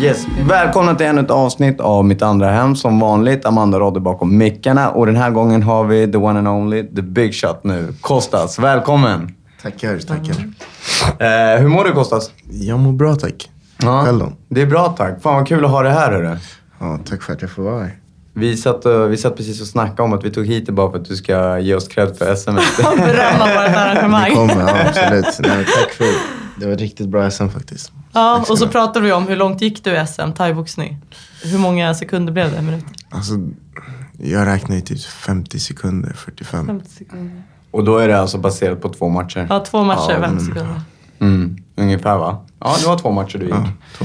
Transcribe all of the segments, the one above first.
Yes. Välkomna till ännu ett avsnitt av Mitt andra hem. Som vanligt, Amanda Rodde bakom mickarna. Och den här gången har vi the one and only, the big shot nu. Kostas, välkommen! Tackar, tackar. Eh, hur mår du Kostas? Jag mår bra tack. Ja, Själv då? Det är bra tack. Fan vad kul att ha dig här hörru. Ja, tack för att jag får vara här. Vi satt, och, vi satt precis och snackade om att vi tog hit dig bara för att du ska ge oss cred för SM. berömma vårt arrangemang. Det kommer, ja absolut. Nej, tack för det. Var ett riktigt bra SM faktiskt. Ja, och så pratade vi om hur långt gick du i SM, thaiboxning? Hur många sekunder blev det? Minuter? Alltså, jag räknar i typ 50 sekunder, 45. 50 sekunder. och då är det alltså baserat på två matcher? Ja, två matcher, Ja, 50 men- sekunder. Mm, ungefär va? Ja, det var två matcher du gick. Ja, två.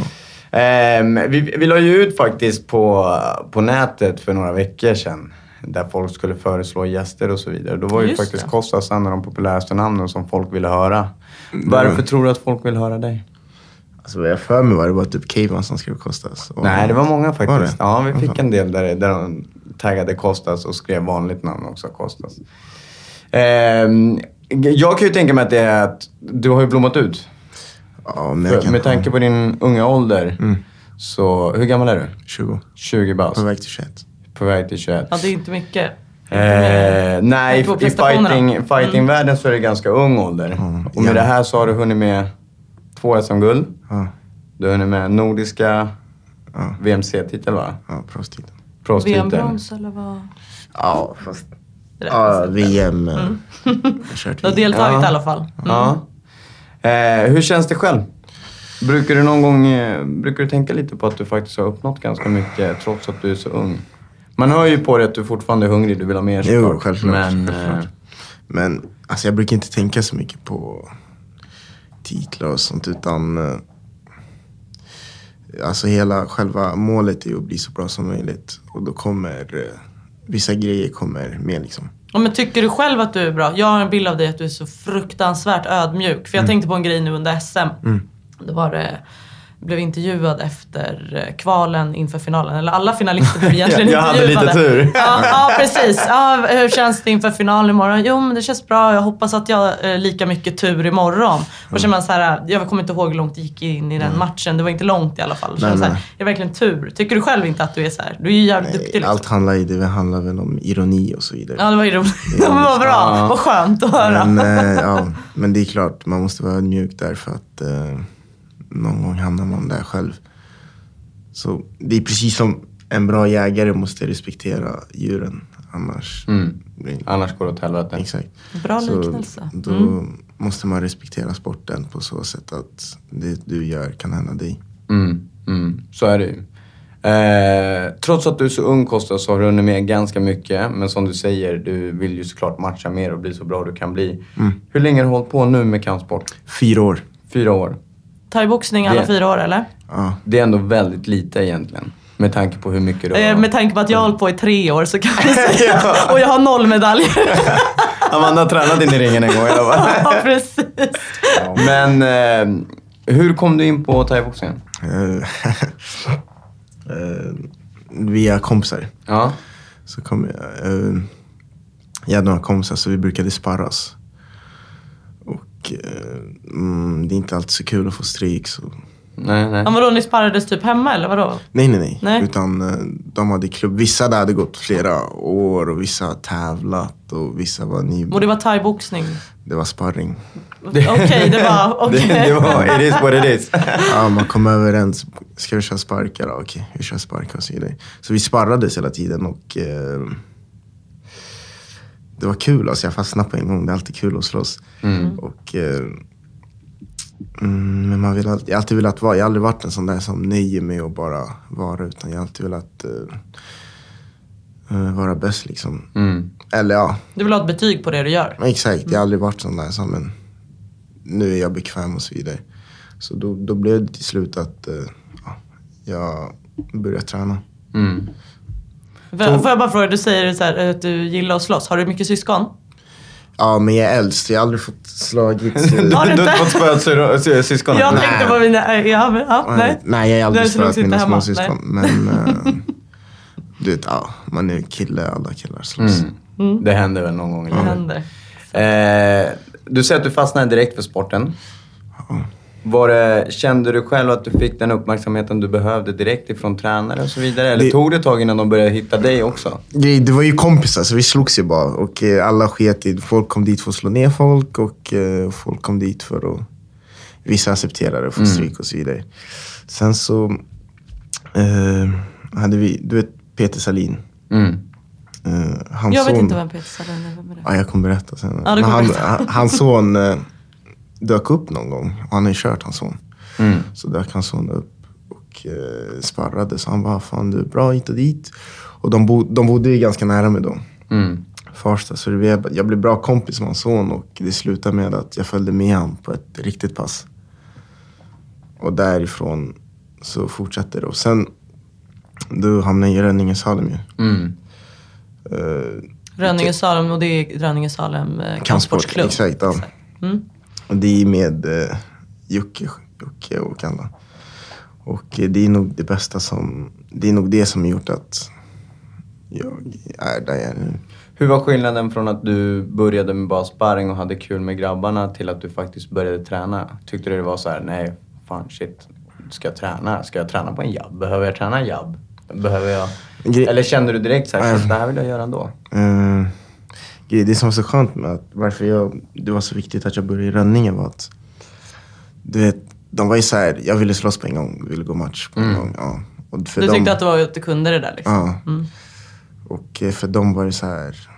Ehm, vi, vi la ju ut faktiskt på, på nätet för några veckor sedan. Där folk skulle föreslå gäster och så vidare. Då var ju Just faktiskt. Kostas en av de populäraste namnen som folk ville höra. Varför tror du att folk vill höra dig? Alltså vad jag för mig var det bara typ Caveman som skrev Kostas. Och- Nej, det var många faktiskt. Var det? Ja, vi fick en del där, där de taggade Kostas och skrev vanligt namn också, Kostas. Ehm, jag kan ju tänka mig att det är att du har ju blommat ut. Ja, men jag kan... med tanke på din unga ålder. Mm. Så, hur gammal är du? 20. 20 bast. På väg till 21. På väg till 21. Ja, det är inte mycket. Eh, nej, i, fighting, fightingvärlden så är det ganska ung ålder. Mm, Och med ja. det här så har du hunnit med två SM-guld. Ja, Du har hunnit med nordiska ja, VMC-titel va? ja. Proffstitel. VM-brons eller vad? Ja, fast... Ja. VM. Mm. Du har deltagit Ja. i alla fall. Mm. Ja. Eh, hur känns det själv? Brukar du någon gång eh, brukar du tänka lite på att du faktiskt har uppnått ganska mycket trots att du är så ung? Man hör ju på dig att du fortfarande är hungrig, du vill ha mer Jo, såklart. självklart. Men eh, självklart. Men alltså, jag brukar inte tänka så mycket på titlar och sånt utan eh, alltså hela själva målet är att bli så bra som möjligt och då kommer eh, vissa grejer kommer med liksom. Ja, men tycker du själv att du är bra? Jag har en bild av dig att du är så fruktansvärt ödmjuk. För jag tänkte på en grej nu under SM. Då var det, blev intervjuad efter eh, kvalen inför finalen. Eller alla finalister blev egentligen Jag hade lite intervjuade. tur. Ja, ja, precis. Ja, hur känns det inför final imorgon? Jo, men det känns bra. Jag hoppas att jag har eh, lika mycket tur imorgon. Och så är man så här, jag kommer inte ihåg hur långt det gick in i den matchen. Det var inte långt i alla fall. Så Nej, så här, nej. är det verkligen tur? Tycker du själv inte att du är så här? Du är ju jävligt duktig liksom. Allt handlar, i- det handlar väl om ironi och så vidare. Ja, det var. Ja, men vad bra. Vad skönt att höra. Men, eh, ja, men det är klart, man måste vara ödmjuk där för att eh, någon gång hamnar man där själv. Så det är precis som en bra jägare måste respektera djuren. Annars... Mm. blir- annars går det åt helvete. Exakt. Bra Så liknelse. Då Mm. måste man respektera sporten på så sätt att det du gör kan hända dig. Mm, mm, så är det ju. Eh, trots att du är så ung Kosta så har du hunnit med ganska mycket. Men som du säger, du vill ju såklart matcha mer och bli så bra du kan bli. Hur länge har du hållit på nu med kampsport? Fyra år. Fyra år. Thaiboxning alla Det- fyra år eller? Ja. Det är ändå väldigt lite egentligen. Med tanke på hur mycket du har... Eh, med tanke på att jag har hållit på i tre år så kan jag säga. Och jag har noll medaljer. Amanda har tränat in i ringen en gång i alla fall. ja, precis. Men eh, hur kom du in på thaiboxningen? Eh, eh, via kompisar. Ja. Så kom jag, eh, jag hade några kompisar så vi brukade sparras. Och eh, mm, det är inte alltid så kul att få stryk. Så. Nej, nej. Men vadå, ni sparrades typ hemma eller vadå? Nej, nej, nej. Nej. Utan eh, de hade klubb. Vissa där hade gått flera år och vissa hade tävlat och vissa var ny. Och det var thaiboxning? Det var sparring. Okej, det var... okej. Det, det var it is what it is. Ja, man kom överens. Ska vi köra sparkar? Okej, vi kör sparkar och så vidare. Så vi sparrades hela tiden och eh, det var kul. Alltså jag fastnade på en gång. Det är alltid kul att slåss. Och, eh, mm, men man vill alltid, jag har alltid velat vara, jag har aldrig varit en sån där som nöjer mig att bara vara. Utan jag har alltid velat eh, eh, vara bäst liksom. Mm. Eller ja, Du vill ha ett betyg på det du gör? men exakt. Jag har aldrig varit sån där som men nu är jag bekväm och så vidare. Så då, då blev det till slut att eh, ja, jag började träna. Mm. Får jag bara fråga, du säger så här, att du gillar att slåss. Har du mycket syskon? Ja, men jag är äldst. Jag har aldrig fått slagits. Har Du du har inte? inte fått spöat sy- sy- syskonen? Jag Nej. tänkte på mina... Ja, men, ja, nej. Nej, jag har aldrig spöat inte mina hemma. småsyskon. Men eh, du vet, ja, man är kille. Alla killar slåss. Mm. Det händer väl någon gång Det händer. Eh, du säger att du fastnade direkt för sporten. Var det, kände du själv att du fick den uppmärksamheten du behövde direkt ifrån tränare och så vidare? Eller Det- tog det ett tag innan de började hitta dig också? Grej, Det var ju kompisar, så vi slogs ju bara. Och eh, alla sket i Folk kom dit för att slå ner folk och eh, folk kom dit för att... Vissa accepterade att få stryk och så vidare. Sen så eh, hade vi, du vet Peter Salin. Mm. Eh, hans Jag vet son, inte vem Peter Salin är. Vem är det? Ja, jag kommer berätta sen. Ja, kommer han, berätta. han- hans son eh, dök upp någon gång. Och han har ju kört hans son. Mm. Så dök hans son upp och eh, sparrade. Så han bara, fan du är bra hit och dit. Och de, bo, de bodde ju ganska nära mig då. Mm. Farsta. Så det, blev- jag blev bra kompis med hans son och det slutade med att jag följde med honom på ett riktigt pass. Och därifrån så fortsatte det. Och sen då hamnade jag i Rönningesalem ju. Mm. Eh, Rönninge Salem och det är Rönninge Salem eh, kampsportsklubb. Exakt, ja. Mm. Det är med eh, Jocke, Jocke och alla. Och eh, det är nog det bästa som, det är nog det som har gjort att jag är där jag är nu. Hur var skillnaden från att du började med bara sparring och hade kul med grabbarna till att du faktiskt började träna? Tyckte du det var så här, nej, fan shit, ska jag träna? Ska jag träna på en jabb? Behöver jag träna en jabb? Behöver jag... Eller kände du direkt så här, shit, det här vill jag göra ändå? Grej, det som var så skönt med att varför jag, det var så viktigt att jag började i Rönninge var att du vet, de var ju så här, jag ville slåss på en gång, ville gå match på en gång. Ja. Och för Du tyckte att det var att du kunde det där liksom? Ja. Och eh, för dem var det så här.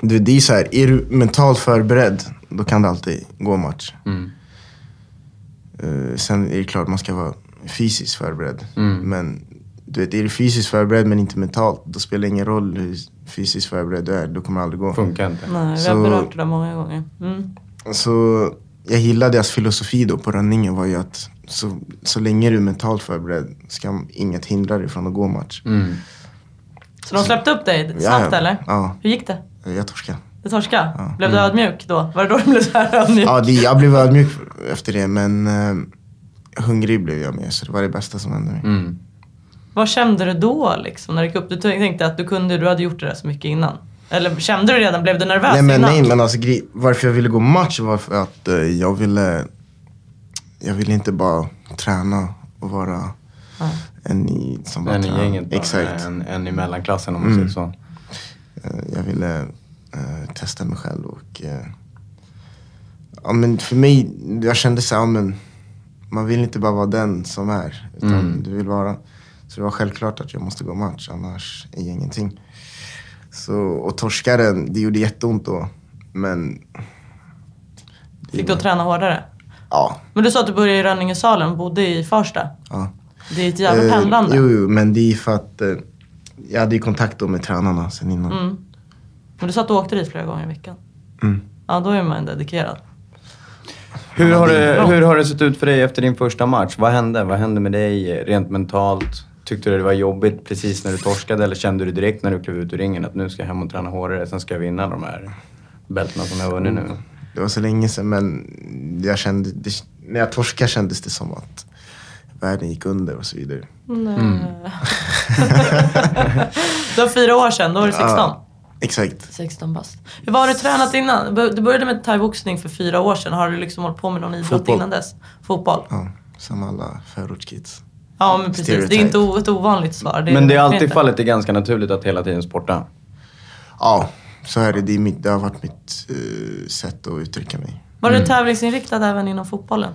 Du, det är så här, är du mentalt förberedd, då kan det alltid gå match. Mm. Eh, sen är det klart man ska vara fysiskt förberedd. Mm. Men du vet, är du fysiskt förberedd men inte mentalt, då spelar det ingen roll hur fysiskt förberedd du är. Då kommer det aldrig gå. Funkar inte. Nej, vi har berört det där många gånger. Mm. Så jag gillade deras filosofi då på rönningen var ju att så, så länge du är mentalt förberedd ska inget hindra dig från att gå match. Mm. Så de släppte upp dig snabbt ja. eller? Ja. Hur gick det? Jag torskade. Du torskade? Ja. Blev du ödmjuk då? Var det då du blev så här ödmjuk? Ja, det, jag blev ödmjuk efter det, men eh, hungrig blev jag med. Så det var det bästa som hände mig. Mm. Vad kände du då liksom när du gick upp? Du tänkte att du kunde, du hade gjort det där så mycket innan. Eller kände du redan, blev du nervös Nej, men, innan? nej, men alltså, varför jag ville gå match var för att eh, jag ville Jag ville inte bara träna och vara Ja. en i, som bara En i gänget bara, Exakt. En, en i mellanklassen om man Mm. säger så. Eh, Jag ville eh, testa mig själv och ja, men för mig, jag kände så här, ja, men man vill inte bara vara den som är, utan Mm. du vill vara. Så det var självklart att jag måste gå match, annars är jag ingenting. Så, och torskaren, det gjorde jätteont då. Men... Fick du träna hårdare? Ja. Men du sa att du började i Rönningesalen, bodde i Farsta. ja. Det är ett jävla Eh, pendlande. Jo, jo, men det är för att eh, jag hade ju kontakt då med tränarna sen innan. Mm. Men du sa att du åkte dit flera gånger i veckan. Mm. Ja, då är man dedikerad. Hur har, det, hur har det sett ut för dig efter din första match? Vad hände? Vad hände med dig rent mentalt? Tyckte du det var jobbigt precis när du torskade eller kände du direkt när du klev ut ur ringen att nu ska jag hem och träna hårdare, sen ska jag vinna de här bältena som jag har vunnit nu? Det var så länge sedan men jag kände, det, när jag torskade kändes det som att världen gick under och så vidare. Nej. Du har fyra år sedan, då var du 16. Ja, exakt. 16 bast. Hur var du tränat innan? Du började med thaiboxning för fyra år sedan. Har du liksom hållit på med någon idrott Fotboll. innan dess? Fotboll? Ja, som alla förortskids. Ja, men precis. Det är Stereotype. inte ett ovanligt svar. Men det är alltid inte. fallet är ganska naturligt att hela tiden sporta. Ja, så är det. Det, är mitt, det har varit mitt eh, sätt att uttrycka mig. Var du tävlingsinriktad även inom fotbollen?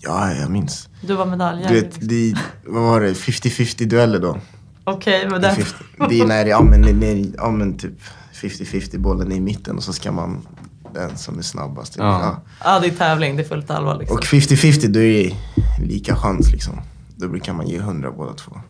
Ja, jag minns. Du var Du medaljägare? vet, det, vad var det? 50-50 dueller då. Okej, men Det är, den... 50, det är när, ja men, när, ja, men typ 50-50 bollen är i mitten och så ska man den som är snabbast. Ja. Ja. Ja, det är tävling. Det är fullt allvar liksom. Och 50-50 då är det lika chans liksom. Då brukar man ge 100 båda två.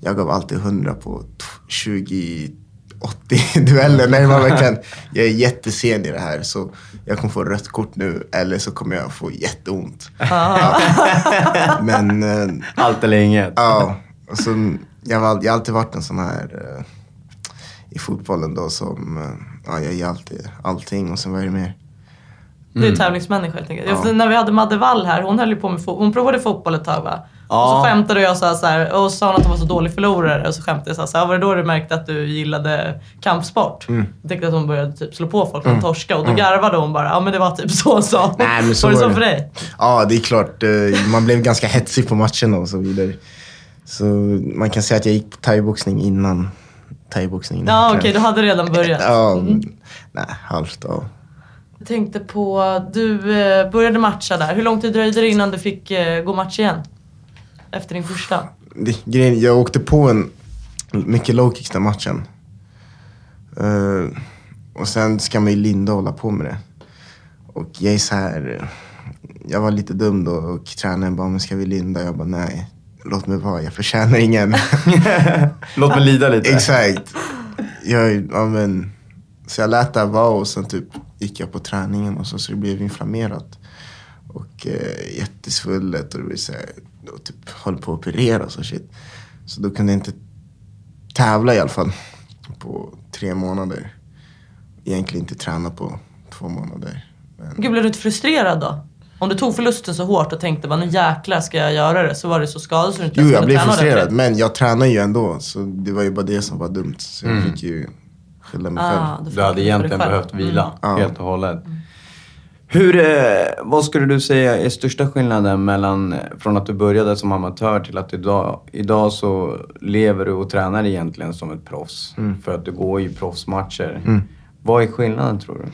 Jag gav alltid 100 på t- 20-80 dueller. När man verkligen, jag är jättesen i det här så jag kommer få rött kort nu eller så kommer jag få jätteont. Ja. Men eh, Allt eller inget. ja, och så, jag, har, jag har alltid varit en sån här eh, i fotbollen då som, eh, ja jag ger alltid allting och sen vad är det mer? Du är tävlingsmänniska helt enkelt. Ja. Ja. När vi hade Madde Wall här, hon höll ju på med fo- Hon provade fotboll ett tag va? Och så skämtade jag så här, så här, och sa hon att hon var så dålig förlorare. Och så skämtade jag så här, så här, var det då du märkte att du gillade kampsport? Mm. Jag tänkte att hon började typ slå på folk och torska. Och då garvade hon bara. Ja men det var typ så sa hon. Nej, men så var det så för dig? Ja, det är klart. eh, Man blev ganska hetsig på matcherna och så vidare. Så man kan säga att jag gick på thaiboxning innan thaiboxning. Ja okej, du hade redan börjat. Ja, nej, halvt ja. Jag tänkte på, du eh, började matcha där. Hur lång tid dröjde det innan du fick eh, gå match igen? Efter din första? Det, grejen, jag åkte på en mycket low kicks den matchen. Eh, och sen ska man ju linda och hålla på med det. Och jag är så här, jag var lite dum då och tränaren bara, men ska vi linda? Jag bara, nej, låt mig vara, jag förtjänar ingen. Låt mig lida lite. Exakt. Jag, ja, men, så jag lät det vara och sen typ gick jag på träningen och så, så det blev inflammerat. Och eh, jättesvullet och det blev så här, och typ höll på att opereras och shit. Så då kunde jag inte tävla i alla fall på tre månader. Egentligen inte träna på två månader. Men, Gud, blev du inte frustrerad då? Om du tog förlusten så hårt och tänkte bara nu jäklar ska jag göra det. Så var det så skadad så du inte jo, jag blev frustrerad men jag tränar ju ändå. Så det var ju bara det som var dumt. Så jag fick ju skylla mig själv. Ah, får Du hade egentligen själv. behövt vila Ja. helt och hållet. Hur, eh, vad skulle du säga är största skillnaden mellan eh, från att du började som amatör till att idag, idag så lever du och tränar egentligen som ett proffs? För att du går ju proffsmatcher. Vad är skillnaden tror du?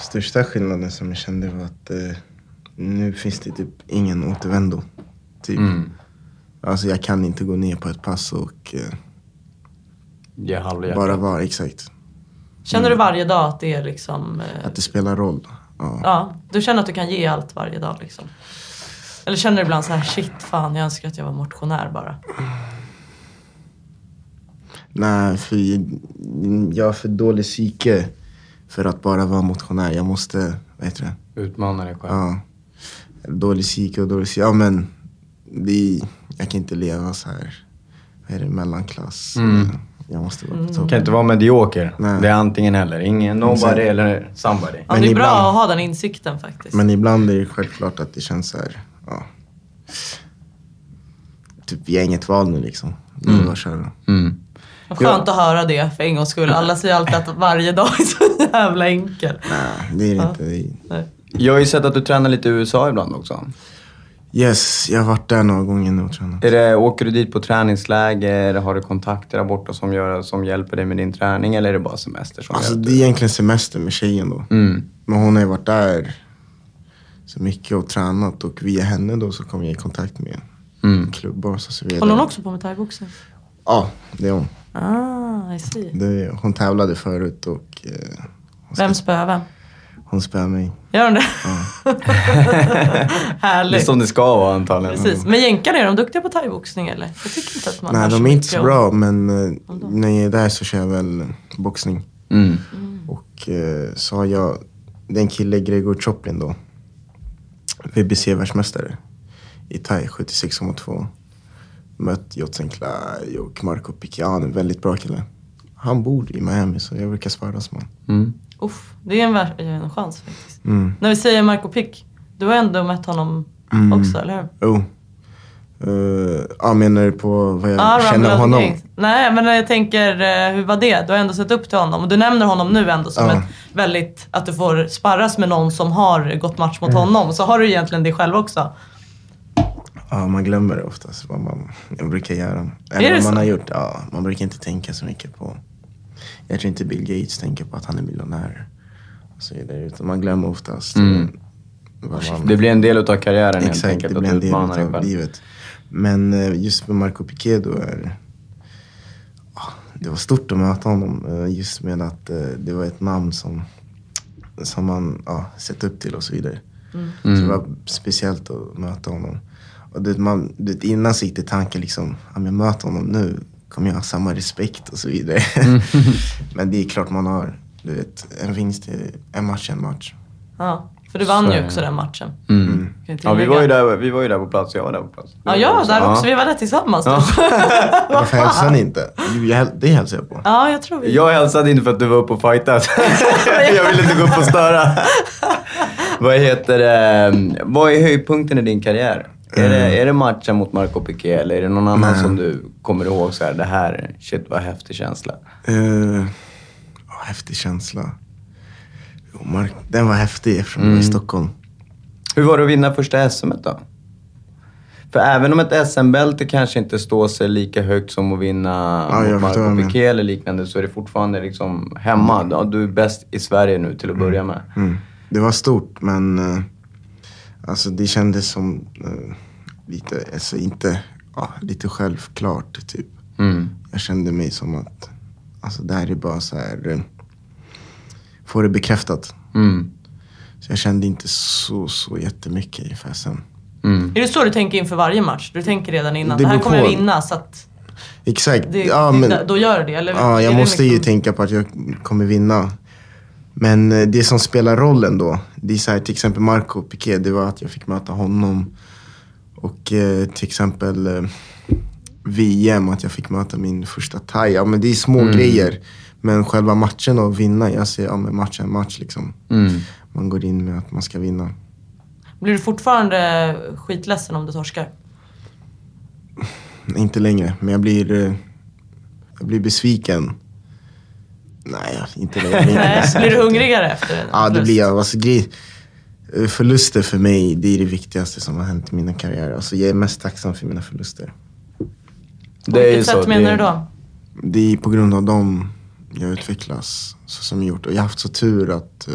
Största skillnaden som jag kände var att eh, nu finns det typ ingen återvändo. Typ. Alltså jag kan inte gå ner på ett pass och eh, bara vara exakt. Känner du varje dag att det är liksom... Eh, Att det spelar roll. Ja. ja, du känner att du kan ge allt varje dag liksom? Eller känner du ibland så här, shit fan jag önskar att jag var motionär bara? Nej, för jag har för dålig psyke för att bara vara motionär. Jag måste, vad heter det? Utmana dig själv. Ja. Dålig psyke och dålig psyke. Ja men, det är, jag kan inte leva så här. Vad är det? Mellanklass. Jag måste vara på topp. Kan inte vara medioker. Nej. Det är antingen eller. Ingen nobody eller somebody. Ja, Men det är bra ibland- att ha den insikten faktiskt. Men ibland är det självklart att det känns så här, ja. Typ, vi har inget val nu liksom. Nu det bara köra. Mm. Vad Skönt att höra det för en gångs skull. Alla säger alltid att varje dag är så jävla enkel. Nej, det är det inte. Det är... Nej. Jag har ju sett att du tränar lite i USA ibland också. Yes, jag har varit där några gånger nu och tränat. Är det, åker du dit på träningsläger? Har du kontakter där borta som, gör, som hjälper dig med din träning? Eller är det bara semester som Alltså hjälper? det är egentligen semester med tjejen då. Mm. Men hon har ju varit där så mycket och tränat och via henne då så kom jag i kontakt med Mm. klubbar och så vidare. Håller hon också på med thaiboxning? Ja, det är hon. Ah, I see. Det är, hon tävlade förut och eh, hon, Vem spöar vem? Hon spöade mig. Gör hon det? Det är Härligt. som det ska vara antagligen. Precis. Men jänkarna, är de duktiga på thaiboxning eller? Jag tycker inte att man Nej, de är inte så om- bra men eh, när jag är där så kör jag väl boxning. Mm. Och eh, så har jag, den kille Gregor Choplin då, VBC-världsmästare i thai 76,2. Mött Jotsen Klai och Marco Picciano, en väldigt bra kille. Han bor i Miami så jag brukar svaras med honom. Mm. Uff, det är en, en chans faktiskt. Mm. När vi säger Marco Pick, du har ändå mött honom Mm. också, eller hur? Jo. Uh, ja, menar du på vad jag Ja, känner the honom? Nej, men jag tänker, eh, hur var det? Du har ändå sett upp till honom. Och du nämner honom nu ändå som Ja. ett väldigt, att du får sparras med någon som har gått match Mm. mot honom. Så har du egentligen det själv också. Ja, man glömmer det oftast vad man jag brukar göra. Eller vad man så? har gjort. Ja, man brukar inte tänka så mycket på... Jag tror inte Bill Gates tänker på att han är miljonär. Och så vidare, utan man glömmer oftast Mm. vad man... Det blir en del av karriären helt Exakt, enkelt, det blir en del av själv. livet. Men eh, just med Marco Piqué då är... ja, Det var stort att möta honom. eh, Just med att eh, det var ett namn som, som man ja, sett upp till och så vidare. Så det var speciellt att möta honom. Och det, man, det, innan så gick det tanken liksom, om jag möter honom nu kommer jag ha samma respekt och så vidare. Men det är klart man har, du vet, en vinst är en match en match. Ja, för du vann Så ju också den matchen. Mm. Jag Ja, vi var, ju där, vi var ju där på plats. Jag var där på plats. Ja, jag var där också. Vi var där tillsammans. Ja. Varför hälsar ni inte? Det hälsar jag på. Ja, jag tror vi... Jag hälsade inte för att du var uppe och fightade. jag ville inte gå upp och störa. vad heter det? Vad är höjdpunkten i din karriär? Är, det, är det matchen mot Marco Piqué eller är det någon annan Nej. som du kommer ihåg så här, det här, shit vad häftig känsla? Uh, häftig känsla. Jo, Mark, den var häftig eftersom jag var i Mm. Stockholm. Hur var det att vinna första SM då? För även om ett SM-bälte kanske inte står sig lika högt som att vinna Ja, mot Marco Piqué eller liknande så är det fortfarande liksom hemma. Ja, du är bäst i Sverige nu till att börja med. Mm. Det var stort men eh, alltså det kändes som eh, lite, alltså inte, ja, lite självklart typ. Mm. Jag kände mig som att alltså det här är bara så här, eh, få det bekräftat. Mm. Så jag kände inte så, så jättemycket inför SM. Mm. Är det så du tänker inför varje match? Du tänker redan innan, Det det, här kommer jag vinna så att Exakt. det, ja, det, men, då gör du det? Eller Ja, jag måste ju liksom- tänka på att jag kommer vinna. Men eh, det som spelar rollen då, det är så här, till exempel Marco Piqué, det var att jag fick möta honom. Och eh, till exempel eh, VM, att jag fick möta min första thai. Ja, men det är små grejer. Men själva matchen och vinna, jag ser ja, men match är en match liksom. Mm. Man går in med att man ska vinna. Blir du fortfarande skitledsen om du torskar? Inte längre, men jag blir, eh, jag blir besviken. Nej, inte längre. Nej. Blir du hungrigare efter en Ja, det blir jag. Alltså, förluster för mig, det är det viktigaste som har hänt i mina karriärer. Alltså, jag är mest tacksam för mina förluster. På Det är ju vilket så, sätt menar det- du då? Det är på grund av dem jag utvecklas så som jag gjort. Och jag har haft så tur att eh,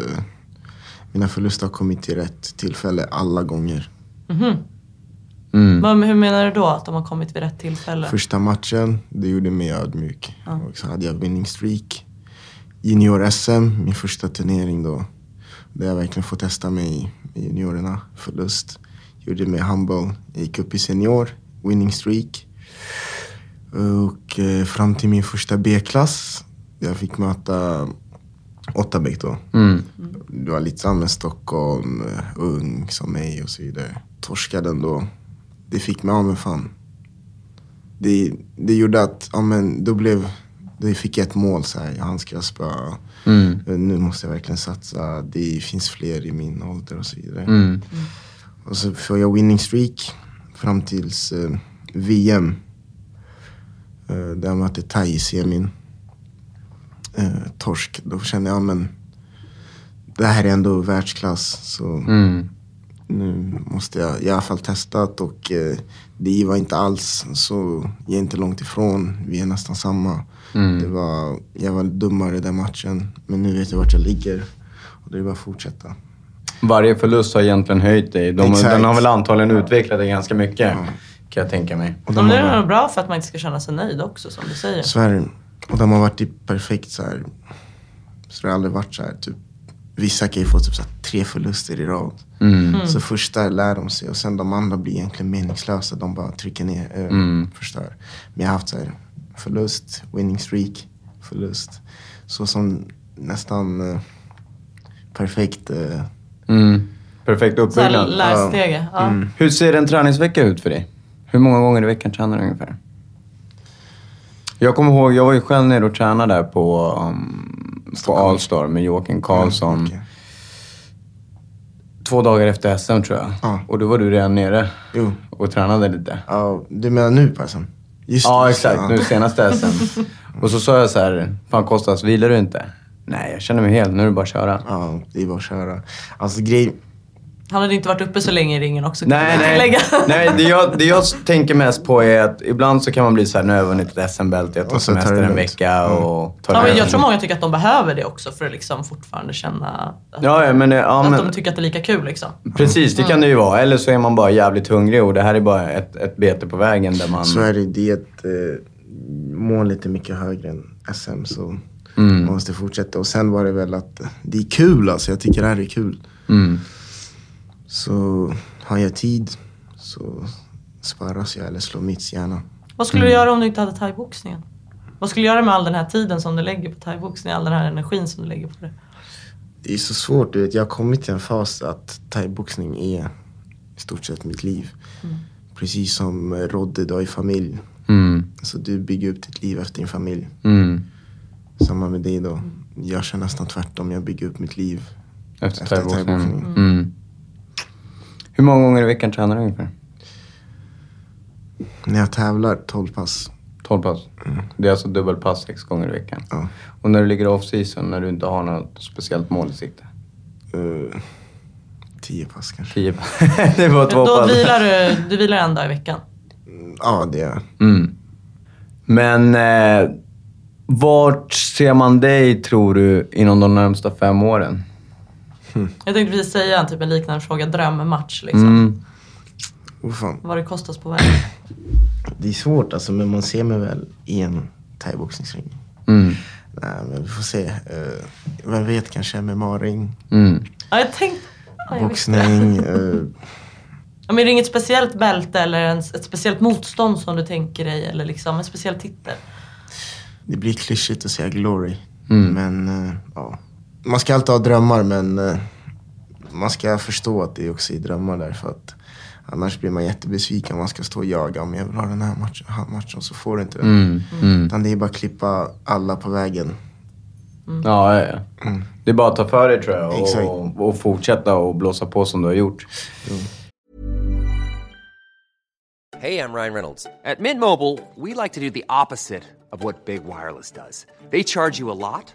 mina förluster har kommit till rätt tillfälle alla gånger. Mm. Men hur menar du då att de har kommit vid rätt tillfälle? Första matchen, det gjorde mig ödmjuk. Och så hade jag winning streak. Junior-SM, min första turnering då. Där jag verkligen får testa mig i juniorerna. Förlust. Gjorde mig humble. Jag gick upp i senior, winning streak. Och eh, fram till min första B-klass. Jag fick möta Ottabäck då. Mm. Det var lite samma Stockholm, eh, ung som mig och så vidare. Torskade ändå. Det fick mig, ja men fan. Det, det gjorde att, ja men då blev, då fick jag ett mål så här. Han ska spöa. Mm. Nu måste jag verkligen satsa. Det finns fler i min ålder och så vidare. Mm. Och så får jag winning streak fram tills eh, VM. Eh, där jag mötte Thai i semin. Eh, torsk. Då kände jag, ja, men det här är ändå världsklass. Så Mm. nu måste jag i alla fall testat och eh, det var inte alls så, jag är inte långt ifrån. Vi är nästan samma. Mm. Det var, jag var dummare den matchen, men nu vet jag vart jag ligger. Och det är bara att fortsätta. Varje förlust har egentligen höjt dig. De, Exakt. den har väl antagligen utvecklat dig ganska mycket, kan jag tänka mig. Och Ja, de men det är nog bra för att man inte ska känna sig nöjd också som du säger. Så är det. Och de har varit i perfekt så här. Så det har aldrig varit så här, typ. Vissa kan ju få typ så här, tre förluster i rad. Mm. Så första lär de sig och sen de andra blir egentligen meningslösa. De bara trycker ner, äh, Mm. förstör. Men jag har haft så här, förlust, winning streak, förlust. Så som nästan eh, perfekt. eh, Mm. Perfekt uppbyggnad. lärstege. Ja. Mm. Hur ser en träningsvecka ut för dig? Hur många gånger i veckan tränar du ungefär? Jag kommer ihåg, jag var ju själv nere och tränade där på, um, på Allstar med Joakim Karlsson. okej. två dagar efter SM tror jag. Ja. Och då var du redan nere Jo. och tränade lite. Ja, du menar nu på SM? Just Ja, det, exakt. ja. Nu senaste SM. Och så sa jag så här, fan Kostas, vilar du inte? Nej, jag känner mig hel. Nu är det bara att köra. Ja, det är bara att köra. Alltså grej... Han hade inte varit uppe så länge i ringen också. Nej, nej. nej det, jag, det jag tänker mest på är att ibland så kan man bli så här, nu har jag vunnit ett SM-bälte, jag tar semester en vecka och tar Ja, men jag tror många tycker att de behöver det också för att liksom fortfarande känna att, Ja, ja, men, ja, att men de tycker att det är lika kul. Liksom. precis, det kan det ju vara. Eller så är man bara jävligt hungrig och det här är bara ett, ett bete på vägen där man... Så är det. Det är ett eh, målet är mycket högre än SM. Så Mm. man måste fortsätta. Och sen var det väl att det är kul alltså. Jag tycker det här är kul. Mm. Så har jag tid så sparras jag eller slår mitts gärna. Vad skulle du göra om du inte hade thaiboxningen? Vad skulle du göra med all den här tiden som du lägger på thaiboxning? All den här energin som du lägger på det? Det är så svårt. Du vet. Jag har kommit till en fas att thaiboxning är i stort sett mitt liv. Precis som Rodde, du har ju familj. Mm. Så du bygger upp ditt liv efter din familj. Mm. Samma med dig då. Jag kör nästan tvärtom. Jag bygger upp mitt liv Efter Efter thaiboxningen. Mm. Hur många gånger i veckan tränar du ungefär? När jag tävlar 12 pass. 12 pass. Det är alltså dubbelpass sex gånger i veckan. Ja. Och när du ligger off season, när du inte har något speciellt mål i sikte? Uh, 10 pass kanske. 10 pass. det var två Då pass. vilar du, du vilar en dag i veckan. Ja, det är Mm. Men eh, vart ser man dig, tror du, inom de närmsta fem åren? Jag tänkte precis säga typ en liknande fråga, drömmatch liksom. Mm. oh, fan. Vad det kostas på vägen. Det är svårt alltså, men man ser mig väl i en thaiboxningsring. Mm. Nej, men vi får se. Uh, vem vet, kanske MMA-ring, Mm. Ja, jag tänkte... Ja, boxning. Uh, Ja, men är det inget speciellt bälte eller en, ett speciellt motstånd som du tänker dig? Eller liksom en speciell titel? det blir klyschigt att säga glory. Mm. Men eh, ja. Man ska alltid ha drömmar, men eh, man ska förstå att det också är drömmar där. För att annars blir man jättebesviken. Man ska stå och jaga. Om jag vill ha den här matchen, här matchen så får du inte den. Mm. Mm. Utan det är bara att klippa alla på vägen. Ja, ja, ja. Det är bara att ta för dig tror jag Exakt. och, och fortsätta och blåsa på som du har gjort. Hey, I'm Ryan Reynolds. At Mint Mobile, we like to do the opposite of what Big Wireless does. They charge you a lot,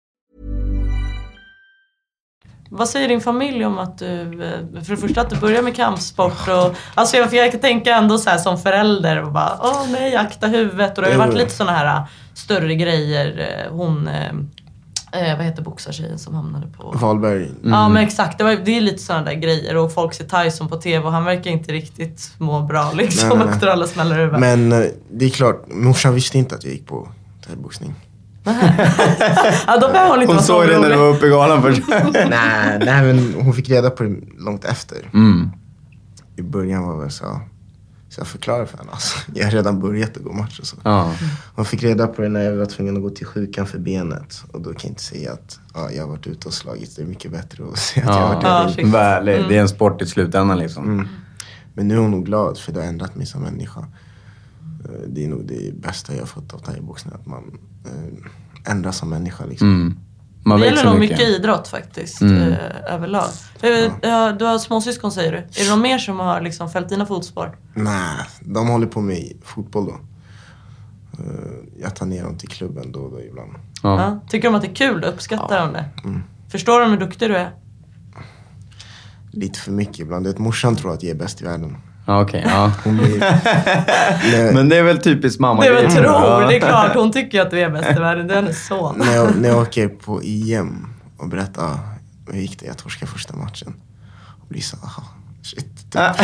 Vad säger din familj om att du, eh, för det första att du börjar med kampsport och, alltså jag, jag kan tänka ändå så här som förälder och bara, åh nej, akta huvudet och det har ju varit lite sådana här eh, större grejer. Eh, Hon, eh, vad heter boxartjejen som hamnade på... Wahlberg. Ja men exakt, det, var, det är lite sådana där grejer och folk ser Tyson på TV och han verkar inte riktigt må bra liksom Nej, nej, nej. efter alla smällar i huvudet. Men det är klart, morsan visste inte att jag gick på thaiboxning. ja, då behöver hon inte Hon såg det när du var uppe i galan först. nej, nej, men hon fick reda på det långt efter. Mm. I början var det så. Så jag förklarade för henne. Alltså, jag har redan börjat att gå match och så. Ja. Hon fick reda på det när jag var tvungen att gå till sjukan för benet. Och då kan jag inte säga att ja, jag har varit ute och slagits. Det är mycket bättre att säga att jag har varit Ja, ute. shit. Väl, Det är en sport i slutändan liksom. Mm. Men nu är hon nog glad för det har ändrat mig som människa. Eh, Det är nog det bästa jag har fått av thaiboxning. Att man eh, ändras som människa liksom. Mm. Man Det gäller nog mycket idrott faktiskt, Mm. eh, överlag. Eh, ja, du har småsyskon säger du. Är det någon mer som har liksom följt dina fotspår? Nej, de håller på med fotboll då. Eh, jag tar ner dem till klubben då och då ibland. Ja. Ja. Tycker de att det är kul? Uppskattar de det? Förstår de hur duktig du är? Lite för mycket ibland. Det är morsan tror att jag är bäst i världen. Ja, okej. ja. Hon blir, när, Men det är väl typiskt mamma Det är väl tror, ja. det är klart. Hon tycker att du är bäst i världen. Det är hennes son. när, jag, när jag åker på EM och berättar ah, hur gick det? Jag torskade första matchen. Och blir så aha, shit. Typ. ja,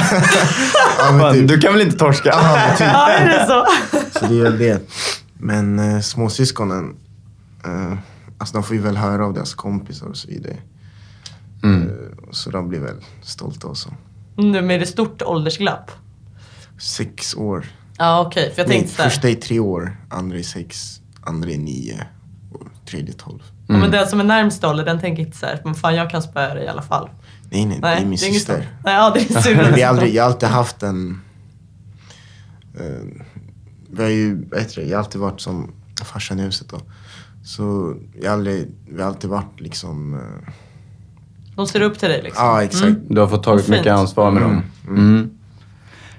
men Fan, typ. Du kan väl inte torska? Ja, men typ. Ja, är det så? Så det är väl det. Men eh, småsyskonen, eh, alltså de får ju väl höra av deras kompisar och så vidare. Mm. Eh, så de blir väl stolta och så. Nu med det stort åldersglapp. Sex år. Ja, okej. För jag Nej, tänkte såhär. första är tre år, andra är sex, andra är nio och tredje tolv. Ja, men den som är närmst ålder, den tänker inte såhär, men fan jag kan spöa dig i alla fall. Nej, nej, det är min inget syster. sånt. Nej, ja, det är syster. vi har, aldrig, jag har alltid haft en... Eh, vi har ju, heter det, jag har alltid varit som farsan i huset då. Så jag har aldrig, vi har alltid varit liksom... eh, De ser upp till dig liksom. Ja, exakt. Du har fått tagit mycket ansvar med dem. Mm.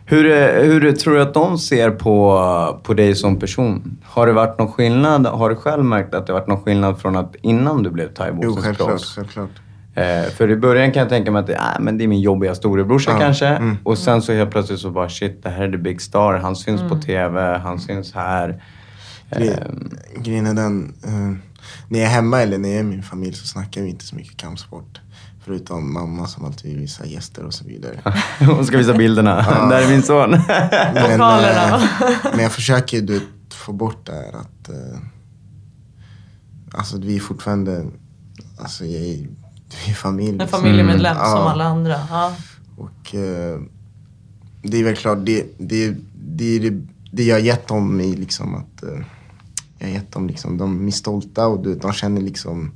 Hur, eh, hur tror du att de ser på, på dig som person? Har det varit någon skillnad? Har du själv märkt att det varit någon skillnad från att innan du blev Jo, självklart, thaiboxningsproffs? självklart. Eh, för i början kan jag tänka mig att det, äh, men det är min jobbiga storebrorsa Ja, kanske. mm. Och sen så helt plötsligt så bara shit, det här är the big star. Han syns Mm. på TV, han syns här. Ehm. Grejen är den, eh, när jag är hemma eller när jag är med min familj så snackar vi inte så mycket kampsport. Förutom mamma som alltid vill visa gäster och så vidare. Hon ska visa bilderna. Där är min son. Men, eh, men jag försöker du få bort det här att... Eh, alltså vi är fortfarande... Alltså jag är, vi är familj. En liksom. familjemedlem Mm, som ja. alla andra. Ja. Och eh, det är väl klart, det, det, det, det, det jag har gett dem är liksom att... Jag har gett dem liksom, de är stolta och du, de känner liksom...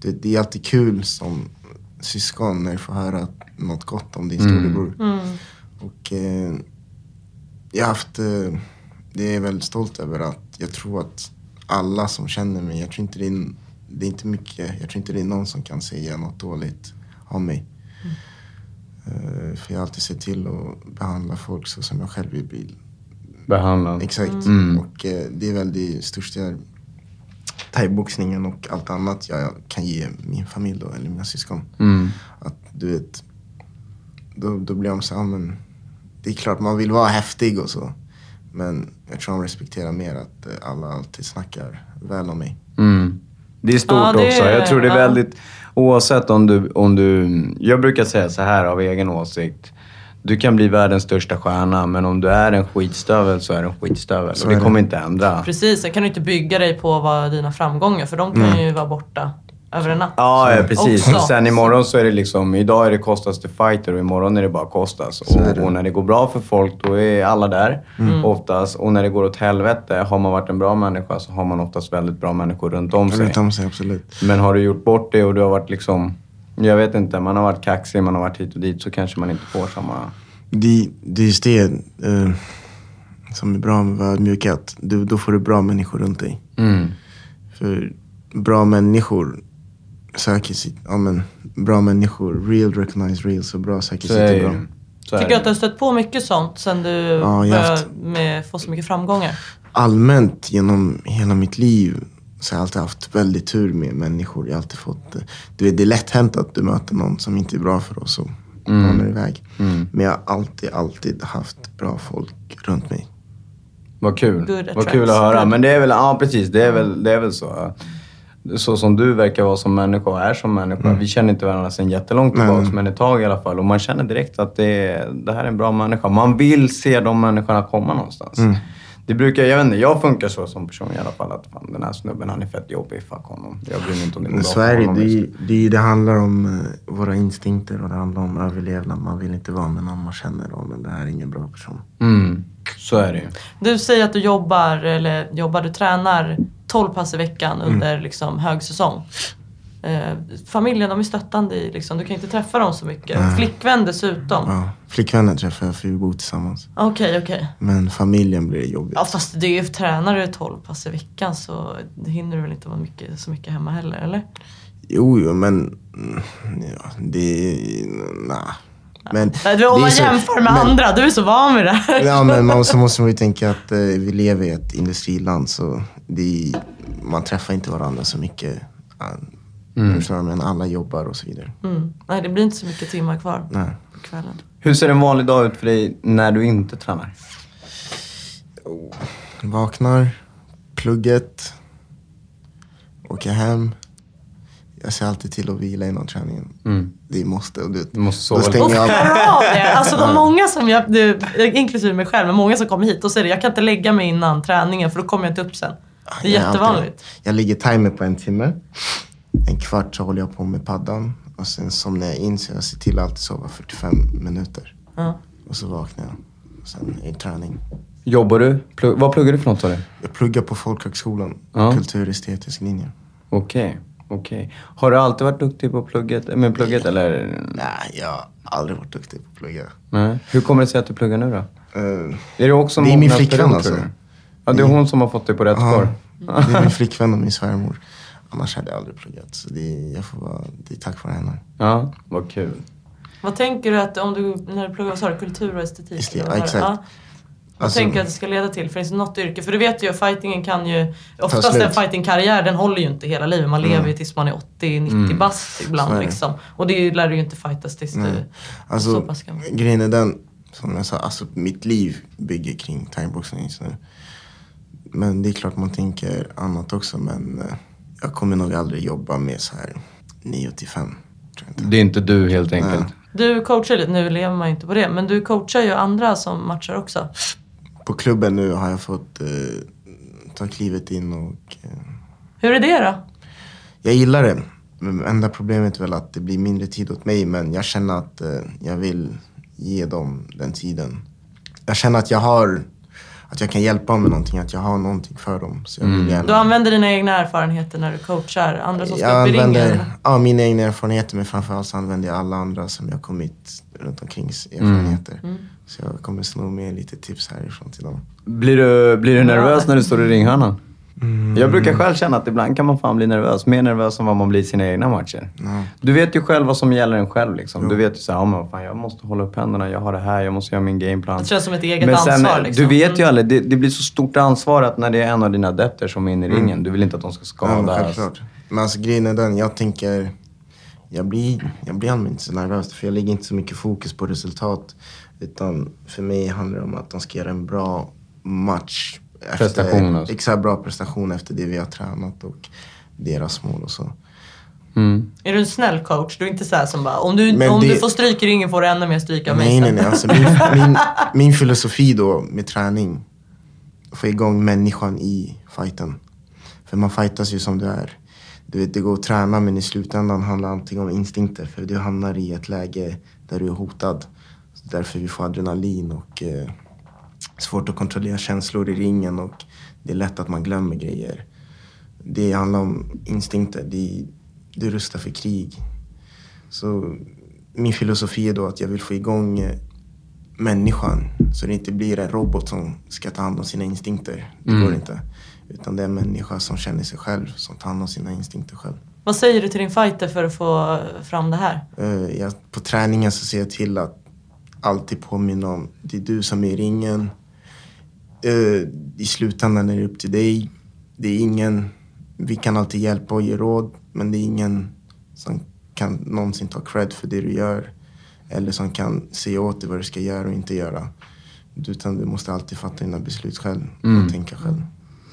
Det, det är alltid kul som syskon när du får höra något gott om din storebror. Och eh, jag har haft, eh, det är jag väldigt stolt över att jag tror att alla som känner mig, jag tror inte det är, det är inte mycket, jag tror inte det är någon som kan säga något dåligt om mig. Eh, för jag har alltid sett till att behandla folk så som jag själv vill bli. Behandlad. Exakt. Och eh, det är väl det största thaiboxningen och allt annat jag kan ge min familj då, eller mina syskon. Mm. Att du vet, då, då blir de så här, "Ja, men det är klart man vill vara häftig och så. Men jag tror de respekterar mer att eh, alla alltid snackar väl om mig. Mm. Det är stort Ja, det också. Jag tror det är ja. väldigt... Oavsett om du, om du... Jag brukar säga så här av egen åsikt. Du kan bli världens största stjärna, men om du är en skitstövel så är du en skitstövel. Så och det det. kommer inte ändra. Precis, sen kan du inte bygga dig på vad dina framgångar för de kan ju vara borta över en natt. Ja, ja precis. Också. Sen imorgon så är det liksom, idag är det Kostas the fighter och imorgon är det bara Kostas. Och, och när det går bra för folk, då är alla där Mm. oftast. Och när det går åt helvete, har man varit en bra människa så har man oftast väldigt bra människor runt om sig. Runt om sig, absolut. Men har du gjort bort det och du har varit liksom, jag vet inte, man har varit kaxig, man har varit hit och dit så kanske man inte får samma... Det, det är just det eh, som är bra med att vara ödmjuk, att du, då får du bra människor runt dig. Mm. För bra människor söker sitt, ja men bra människor, real recognize real, så bra söker Så sitt det bra. Så Tycker du att du har stött på mycket sånt sen du har började haft- med, få så mycket framgångar? allmänt genom hela mitt liv så har jag alltid haft väldigt tur med människor. Jag har alltid fått, eh, du vet, det är lätt hänt att du möter någon som inte är bra för oss och banar iväg. Men jag har alltid, alltid haft bra folk runt mig. Vad kul. Vad kul att höra. Men det är väl, ja precis, det är väl, det är väl så. Så som du verkar vara som människa och är som människa. Vi känner inte varandra sedan jättelångt tillbaka, men ett tag i alla fall. Och man känner direkt att det, är, det här är en bra människa. Man vill se de människorna komma någonstans. Det brukar, jag vet inte, jag funkar så som person i alla fall. Att fan, den här snubben, han är fett jobbig. Fuck honom. Jag bryr mig inte om det Men bra är för det, honom. det, det, det handlar om eh, våra instinkter och det handlar om överlevnad. Man vill inte vara med någon man känner om, men det här är ingen bra person. Mm, så är det ju. Du säger att du jobbar, eller jobbar, du tränar 12 pass i veckan Mm. under liksom, högsäsong. Eh, familjen, de är stöttande i liksom, du kan inte träffa dem så mycket. Flickvän dessutom. Ja, flickvänner träffar jag för vi bor tillsammans. Okej, okej. Men familjen blir jobbigt. Ja fast det är ju, tränar du 12 pass i veckan så hinner du väl inte vara mycket, så mycket hemma heller, eller? Jo, jo, men mm, ja, det... Nah. Men Nej, du, om det man så- jämför med men- andra, du är så van vid det här. Ja, men man, så måste man ju tänka att eh, vi lever i ett industriland så det man träffar inte varandra så mycket. Uh, förstår du? Men alla jobbar och så vidare. Mm. Nej, det blir inte så mycket timmar kvar Nej. på kvällen. Hur ser en vanlig dag ut för dig när du inte tränar? Vaknar, plugget, åker hem. Jag ser alltid till att vila innan träningen. Det måste. Du, Du måste sova då stänger jag av. Alltså de många som jag, det, inklusive mig själv, men många som kommer hit och säger det, jag kan inte lägga mig innan träningen för då kommer jag inte upp sen. Det är Jag är alltid- jättevanligt. Jag ligger timer på en timme. En kvart så håller jag på med paddan. Och sen somnar jag in så jag ser till att alltid sova 45 minuter. Ja. Och så vaknar jag. Och sen är det träning. Jobbar du? Plugg, vad pluggar du för något sa du? Jag pluggar på Folkhögskolan. Ja. Kulturestetisk linje. Okej, okej. Har du alltid varit duktig på plugget, med plugget eller? Nej, jag har aldrig varit duktig på att plugga. Nej. Hur kommer det sig att du pluggar nu då? Eh, Är det också Det är min flickvän, alltså. Ja, det är hon som har fått dig på rätt spår. det är min flickvän och min svärmor. Annars hade jag aldrig pluggat. Så det är, jag får vara, det är tack vare henne. Ja, vad kul. Vad tänker du att om du, när du pluggar, vad kultur och estetik? Just det, eller vad ja, exakt. Vad Alltså- tänker du att det ska leda till? Finns det något yrke? För du vet ju, fightingen kan ju... Oftast. Mm. en fightingkarriär, den håller ju inte hela livet. Man lever ju tills man är 80-90 bast Så är ibland liksom. Och det lär du ju inte fightas tills du är så Alltså, pass gammal. grejen är den, som jag sa, alltså mitt liv bygger kring thaiboxning just nu. Men det är klart man tänker annat också, men eh, jag kommer nog aldrig jobba med så här 9 till 5. Tror jag inte. Det är inte du helt enkelt. Nej. Du coachar lite, nu lever man ju inte på det, men du coachar ju andra som matchar också. På klubben nu har jag fått eh, ta klivet in och eh, Hur är det då? jag gillar det. Men enda problemet är väl att det blir mindre tid åt mig, men jag känner att eh, jag vill ge dem den tiden. Jag känner att jag har, att jag kan hjälpa dem med någonting, att jag har någonting för dem. Så jag vill gärna... Du använder dina egna erfarenheter när du coachar andra som ska jag upp i ringen? använder ja, mina egna erfarenheter men framförallt så använder jag alla andra som jag kommit runt omkring erfarenheter. Mm. Så jag kommer sno med lite tips härifrån till dem. Blir du, blir du nervös när du står i ringhörnan? Mm. Jag brukar själv känna att ibland kan man fan bli nervös. Mer nervös än vad man blir i sina egna matcher. Ja. Du vet ju själv vad som gäller en själv. Liksom. Du vet ju såhär, ja, men vad fan, jag måste hålla upp händerna, jag har det här, jag måste göra min gameplan. Det känns som ett eget Men sen, ansvar. Liksom. du vet ju aldrig, det, det blir så stort ansvar att när det är en av dina adepter som är inne i ringen, du vill inte att de ska Mm. Ja, skadas. självklart. Men alltså grejen är den, jag tänker... Jag blir, jag blir allmänt inte så nervös för jag lägger inte så mycket fokus på resultat. Utan för mig handlar det om att de ska göra en bra match. Prestation alltså. Exakt, bra prestation efter det vi har tränat och deras mål och så. Mm. Är du en snäll coach? Du är inte så här som bara, om du, Men om det- du får stryk i ringen får du ännu mer stryk av mig Nej, nej, nej. Alltså, min, min, min filosofi då med träning, få igång människan i fighten. För man fightas ju som du är. Du vet, det går att träna men i slutändan handlar allting om instinkter. För du hamnar i ett läge där du är hotad. Så därför vi får adrenalin och eh, svårt att kontrollera känslor i ringen och det är lätt att man glömmer grejer. Det handlar om instinkter. Det, du rustar för krig. Så min filosofi är då att jag vill få igång eh, människan så det inte blir en robot som ska ta hand om sina instinkter. Det går inte. Utan det är en människa som känner sig själv, som tar hand om sina instinkter själv. Vad säger du till din fighter för att få fram det här? Eh, jag, på träningen så ser jag till att alltid påminna om det är du som är i ringen. Eh, I slutändan är det upp till dig. Det är ingen, vi kan alltid hjälpa och ge råd, men det är ingen som kan någonsin ta cred för det du gör. Eller som kan säga åt dig vad du ska göra och inte göra. Utan du måste alltid fatta dina beslut själv och tänka själv.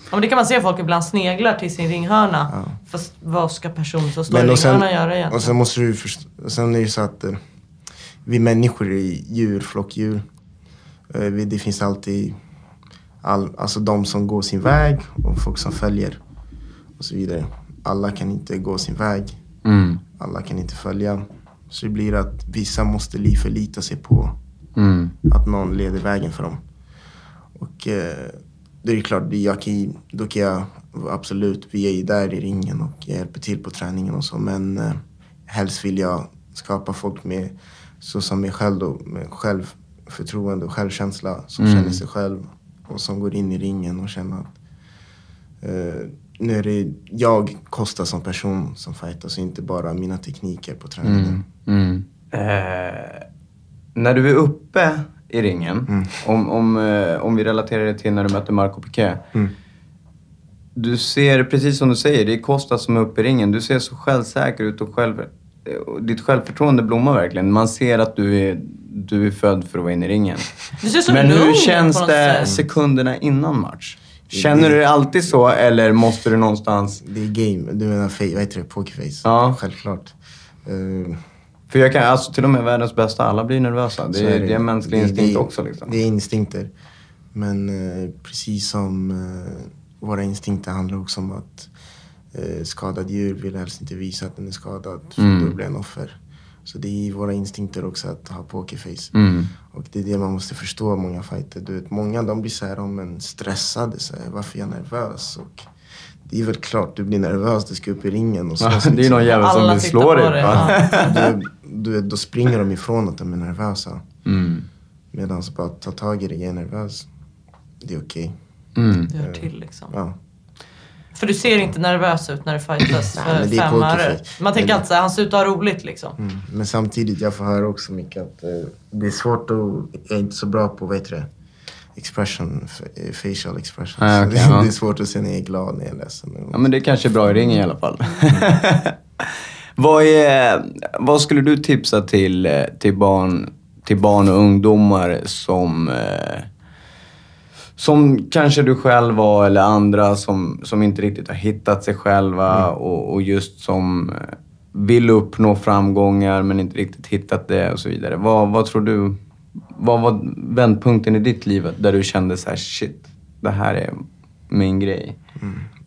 Ja, men det kan man se folk ibland sneglar till sin ringhörna. Fast vad ska personen som står i och sen, ringhörnan göra egentligen? och sen måste du först- sen är det så att eh, vi människor är djur, flockdjur. Eh, vi, det finns alltid all, alltså de som går sin väg och folk som följer och så vidare. Alla kan inte gå sin väg. Mm. Alla kan inte följa. Så det blir att vissa måste li förlita sig på Mm. att någon leder vägen för dem. Och eh, det är klart, jag kan, då kan jag absolut, vi är ju där i ringen och jag hjälper till på träningen och så. Men eh, helst vill jag skapa folk med, så som mig själv då, med självförtroende och självkänsla. Som känner sig själv och som går in i ringen och känner att eh, nu är det jag kostar som person som fightas och inte bara mina tekniker på träningen. Mm. Eh, när du är uppe i ringen, Mm. om, om, eh, om vi relaterar det till när du mötte Marco Piqué. Mm. Du ser, precis som du säger, det är Costa som är uppe i ringen. Du ser så självsäker ut och själv, och ditt självförtroende blommar verkligen. Man ser att du är, du är född för att vara inne i ringen. Men hur känns det sekunderna innan match? Känner du det alltid så eller måste du någonstans... Det är game. Du menar face, vad heter det? Pokerface? Ja. Självklart. Eh, För jag kan, alltså till och med världens bästa, alla blir nervösa. Det, så är, det är en mänsklig Det- instinkt det, också liksom. Det är instinkter. Men eh, precis som eh, våra instinkter handlar också om att eh, skadad djur vill helst inte visa att den är skadad. För Mm. då blir den offer. Så det är i våra instinkter också att ha pokerface. Mm. Och det är det man måste förstå många fighter. Du vet, många de blir så här, om en stressade. Så här, varför är jag nervös? Och det är väl klart, du blir nervös, du ska upp i ringen och Ja, slåss. det är någon jävel som vill slå på dig. ja. du, du vet, då springer de ifrån att de är nervösa. Mm. Medan bara ta tag i det, jag är nervös. Det är okej. Mm. Det hör till liksom. Ja. För du ser inte nervös ut när du fightas för är fem öre. Man tänker alltid såhär, han ser ut att ha roligt liksom. Mm. Men samtidigt, jag får höra också mycket att eh, det är svårt att... Jag är inte så bra på, vad heter det? Expression, facial expression. Ah, Så okej, det, ja. det är svårt att se när jag är glad, när jag är ledsen. Ja, men det kanske är bra i ringen i alla fall. vad, är, vad skulle du tipsa till, eh, till, barn, till barn och ungdomar som, eh, som kanske du själv var eller andra som, som inte riktigt har hittat sig själva och, och just som eh, vill uppnå framgångar men inte riktigt hittat det och så vidare. Vad, vad tror du, vad var vändpunkten i ditt liv där du kände så här: shit, det här är min grej?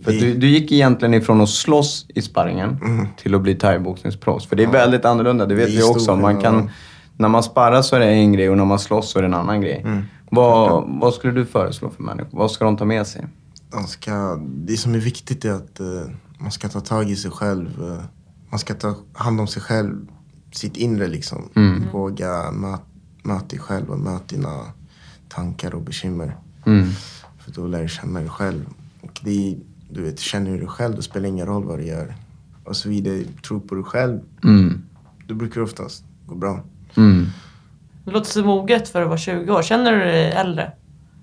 För Det- du, du gick egentligen ifrån att slåss i sparringen till att bli thaiboxningsproffs. För det är väldigt annorlunda, det vet vi också. Man kan, när man sparrar så är det en grej och när man slåss så är det en annan grej. Vad, vad skulle du föreslå för människor? Vad ska de ta med sig? De ska, det som är viktigt är att eh, man ska ta tag i sig själv. eh, man ska ta hand om sig själv, sitt inre liksom. Våga möta möt dig själv och möta dina tankar och bekymmer. Mm. För då lär du känna dig själv. Och det du vet, känner du dig själv, då spelar det ingen roll vad du gör. Och så vidare, tro på dig själv. Mm. Då brukar det oftast gå bra. Mm. Det låter så moget för att vara 20 år. Känner du dig äldre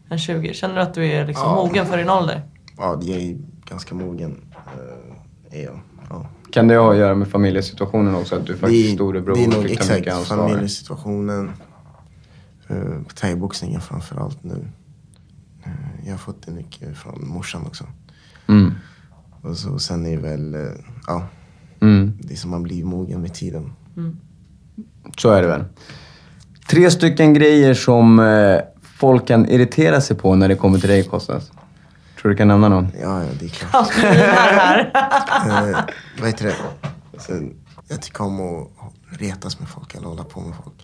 än 20? Känner du att du är liksom Ja. mogen för din ålder? Ja, jag är ganska mogen. Uh, är jag. Ja. Kan det ha att göra med familjesituationen också? Att du faktiskt storebror det är och nog fick ta mycket exakt ansvar? familjesituationen. Uh, thaiboxningen framför allt nu. Eh, jag har fått det mycket från morsan också. Mm. Och så, sen är väl, eh, ja, Mm. det är som man blir mogen med tiden. Så är det väl. Tre stycken grejer som eh, folk kan irritera sig på när det kommer till dig, Kostas. Tror du kan nämna någon? Ja, ja, det är klart. Eh, vad heter det? Sen, jag tycker om att retas med folk eller hålla på med folk.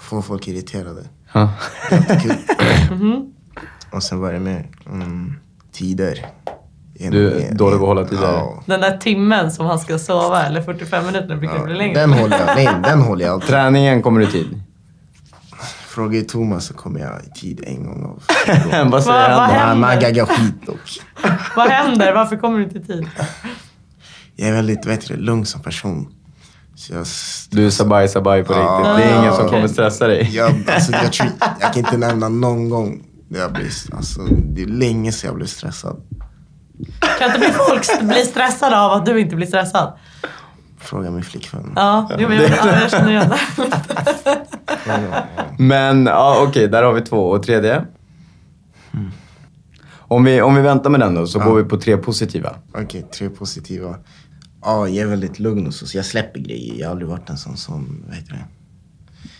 Få folk irriterade. Ja. Det är kul. Och sen var det med mm, tider. Du är dålig på att hålla tider. Ja. Den där timmen som han ska sova, eller 45 minuter, brukar det bli längre. Den håller jag, nej, den håller jag alltid. Träningen kommer i tid. Frågar ju Thomas så kommer jag i tid en gång av. Vad säger Vad- vad han då? händer? Man, gaggar skit dock. Vad händer? Varför kommer du inte i tid? Jag är väldigt vet du, lugn som person. Så jag, Du är sabaj sabaj på Ja. riktigt. Det är ingen som okej. kommer stressa dig. jag, alltså, jag, tror, jag kan inte nämna någon gång där jag blir, alltså, det är länge sedan jag blev stressad. Kan inte bli folk bli stressade av att du inte blir stressad? Fråga min flickvän. Ja, jo, men jag, ja, jag känner igen det. Men ja, okej, där har vi två. Och tredje? Om, vi, om vi väntar med den då, så går vi på tre positiva. Okej, tre positiva. Ja, jag är väldigt lugn och så, så jag släpper grejer. Jag har aldrig varit en sån som, vad heter det?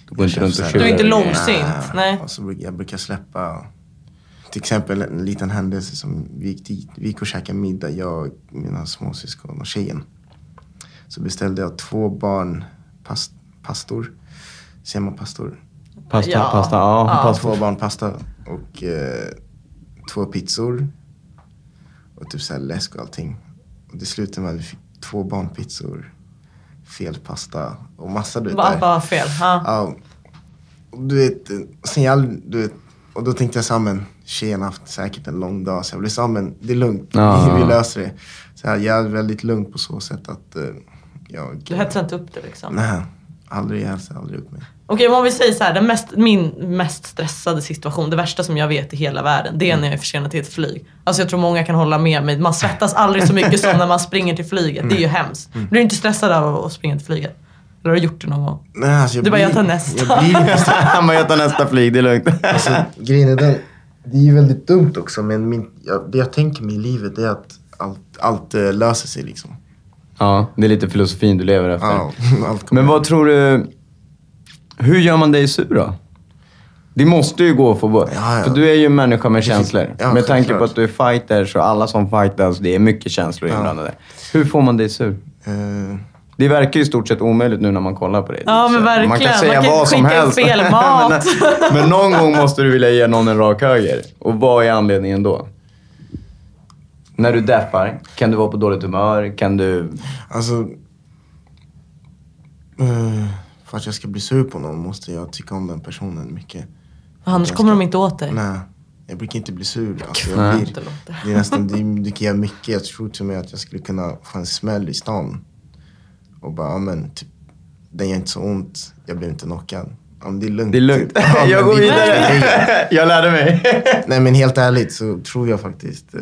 Du går inte runt och Du är inte långsint, nej. Och så brukar, jag brukar släppa, till exempel en liten händelse som vi gick dit. Vi gick och käkade middag, jag, mina småsyskon och tjejen. Så beställde jag två barn past, pastor. Säger man pastor? Pasta, Ja. pasta, ja. Ja. Pasta. Två barn pasta och eh, två pizzor. Och typ såhär läsk och allting. Och det slutade med att vi fick två barnpizzor, fel pasta och massa du vet. Bara, bara fel. Ja. Ja. Och du vet, eh, sen jag, du vet, och då tänkte jag så här, men tjejen har haft säkert en lång dag. Så jag blev så här, men det är lugnt. Ja. Vi löser det. Så jag, jag är väldigt lugn på så sätt att eh, jag... Du hetsar inte upp det liksom. Nej, Aldrig, jag hälsar aldrig upp mig. Okej, om vi säger så här, den mest, min mest stressade situation, det värsta som jag vet i hela världen, det är när jag är försenad till ett flyg. Alltså jag tror många kan hålla med mig. Man svettas aldrig så mycket som när man springer till flyget. Det är ju hemskt. Blir du inte stressad av att springa till flyget? Eller har du gjort det någon gång? Nej, alltså jag Du bara, blir- jag tar nästa. Jag blir. Han bara, jag tar nästa flyg, det är lugnt. Alltså, grejen är den, det är ju väldigt dumt också men min, jag, det jag tänker mig i livet är att allt, allt eh, löser sig liksom. Ja, det är lite filosofin du lever efter. Ja, allt kommer. Men vad tror du... Hur gör man dig sur då? Det måste ju gå att få vara... Ja, ja. För du är ju en människa med känslor. ja, med tanke på självklart. att du är fighter så alla som fightas, det är mycket känslor Ja. inblandade. Hur får man dig sur? Eh, Det verkar ju i stort sett omöjligt nu när man kollar på dig. Ja, men verkligen. Man kan Man säga kan vad som helst. fel mat. men, men någon gång måste du vilja ge någon en rak höger. Och vad är anledningen då? När du deppar, kan du vara på dåligt humör? Kan du... alltså, eh, för att jag ska bli sur på någon måste jag tycka om den personen mycket. Annars Jag kommer ska- de inte åt dig. Nej, jag brukar inte bli sur. Alltså, jag blir, Det är nästan, det, det kan göra mycket. Jag tror till och med att jag skulle kunna få en smäll i stan. Och bara, ja men typ, den gör inte så ont. Jag blev inte knockad. Ja, men det är lugnt. Det är lugnt. Ja, men jag går vidare. jag lärde mig. Nej men helt ärligt så tror jag faktiskt eh,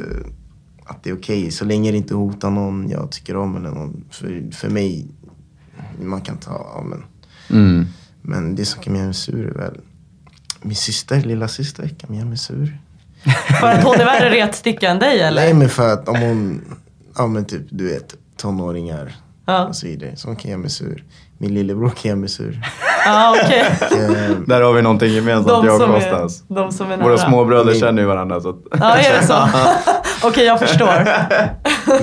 att det är okej. Så länge det inte hotar någon jag tycker om eller någon. För, för mig, man kan ta, ja men. Mm. Men det som kan göra mig sur är väl min syster, lilla syster kan göra mig sur. För att hon är värre retsticka än dig eller? Nej men för att om hon, ja men typ du vet tonåringar Ja. och så vidare. Så hon kan göra mig sur. Min lillebror kan göra mig sur. Ja, okej. Eh, Där har vi någonting gemensamt, De jag och Kostas. de som är Våra nära. småbröder Min- känner ju varandra. Så att... Ja, är det så? Okej, jag förstår.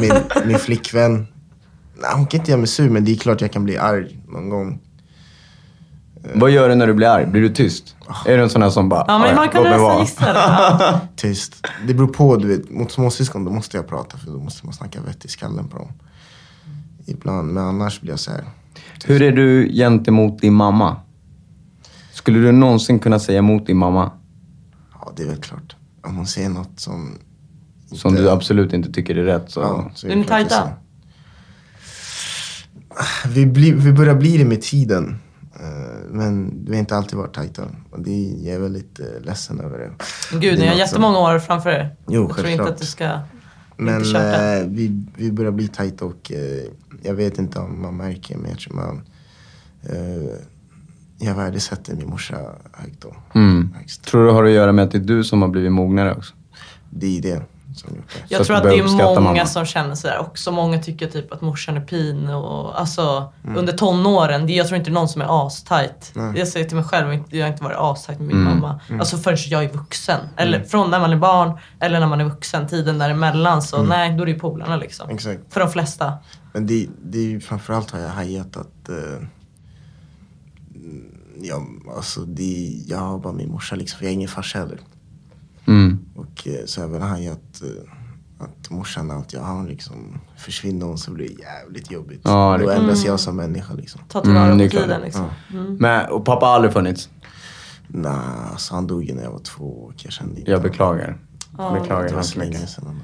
min, min flickvän, nej, hon kan inte göra mig sur men det är klart jag kan bli arg någon gång. Vad gör du när du blir arg? Blir du tyst? Är du en sån här som bara, Ja, men "Aj, man kan nästan vara." gissa det. Tyst. Det beror på, du vet. Mot småsyskon då måste jag prata för då måste man snacka vett i skallen på dem. Ibland, men annars blir jag så här. Hur är du gentemot din mamma? Skulle du någonsin kunna säga emot din mamma? Ja, det är väl klart. Om hon säger något som... Som inte- du absolut inte tycker är rätt. Så... Ja, så Är ni klart jag tajta? säger. Vi, blir, vi börjar bli det med tiden. Eh, Men vi har inte alltid varit tajta. Och det, jag är väldigt eh, ledsen över det. Gud, ni har jättemånga år framför er. Jo, jag tror inte att det ska... Men eh, vi, vi börjar bli tajta och eh, jag vet inte om man märker men jag tror man... Eh, jag värdesätter min morsa högt då. Mm. Tror du det har att göra med att det är du som har blivit mognare också? Det är det. Jag Så tror att det är många mamma. som känner sådär också. Många tycker typ att morsan är pin och alltså Mm. under tonåren. Det, jag tror inte någon som är astajt. Jag säger till mig själv, jag har inte varit astajt med min Mm. mamma. Alltså förrän jag är vuxen. Eller från när man är barn eller när man är vuxen. Tiden däremellan så Mm. nej, då är det ju polarna liksom. Exakt. För de flesta. Men det, det är ju framförallt har jag hajat att... Eh, ja, alltså det, jag har bara min morsa liksom, för jag är ingen farsa heller. Mm. Och eh, så har jag väl hajat eh, att morsan alltid, ja, hon liksom, försvinner hon så blir det jävligt jobbigt. Ja, det Då är ändras jag som människa liksom. Ta tillvara Mm, på tiden liksom. Men, och pappa har aldrig funnits? Nej, alltså han dog ju när jag var två och jag kände inte Jag beklagar. Beklagar Det var så länge sedan.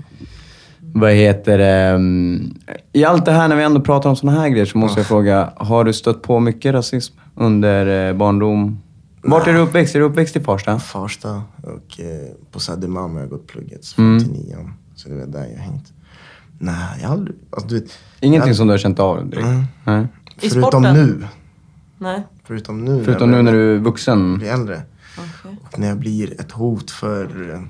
Vad heter det? mm, I allt det här när vi ändå pratar om såna här grejer så måste jag fråga, har du stött på mycket rasism under eh, barndom? Vart är du uppväxt? Är du uppväxt i Farsta? Farsta och eh, på Södermalm har jag gått plugget fram Mm. till nian. Så det var där jag hängt. Nej, jag har aldrig... Alltså, du vet, Ingenting jag, som du har känt av direkt? Mm. Nej. I Förutom sporten? nu. Nej. Förutom nu. Förutom nu när du är vuxen? bli äldre. Okej. Och när jag blir ett hot för eh,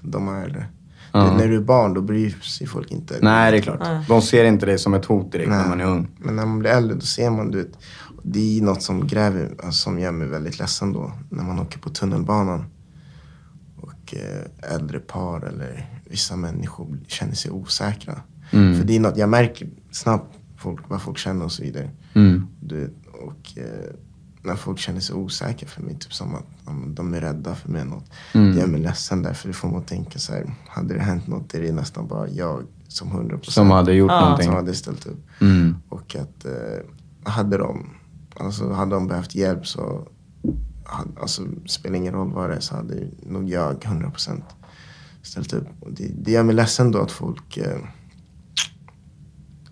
de här äldre. Ja. Du, när du är barn då bryr sig folk inte. Nej, det är klart. Nej. De ser inte dig som ett hot direkt när Nej. man är ung. Men när man blir äldre då ser man, du vet. Det är något som gräver, alltså, som gör mig väldigt ledsen då. När man åker på tunnelbanan. Och eh, äldre par eller vissa människor känner sig osäkra. Mm. För det är något, jag märker snabbt folk, vad folk känner och så vidare. Mm. Du och eh, när folk känner sig osäkra för mig, typ som att men de är rädda för mig. Något. Mm. Det gör mig ledsen därför det får man tänka så här, hade det hänt något är det nästan bara jag som 100% Som hade gjort Ja. någonting. som hade ställt upp. Mm. Och att eh, hade, de, alltså, hade de behövt hjälp så alltså, spelar ingen roll vad det är så hade nog jag 100% ställt upp. Och det, det gör mig ledsen då att folk eh,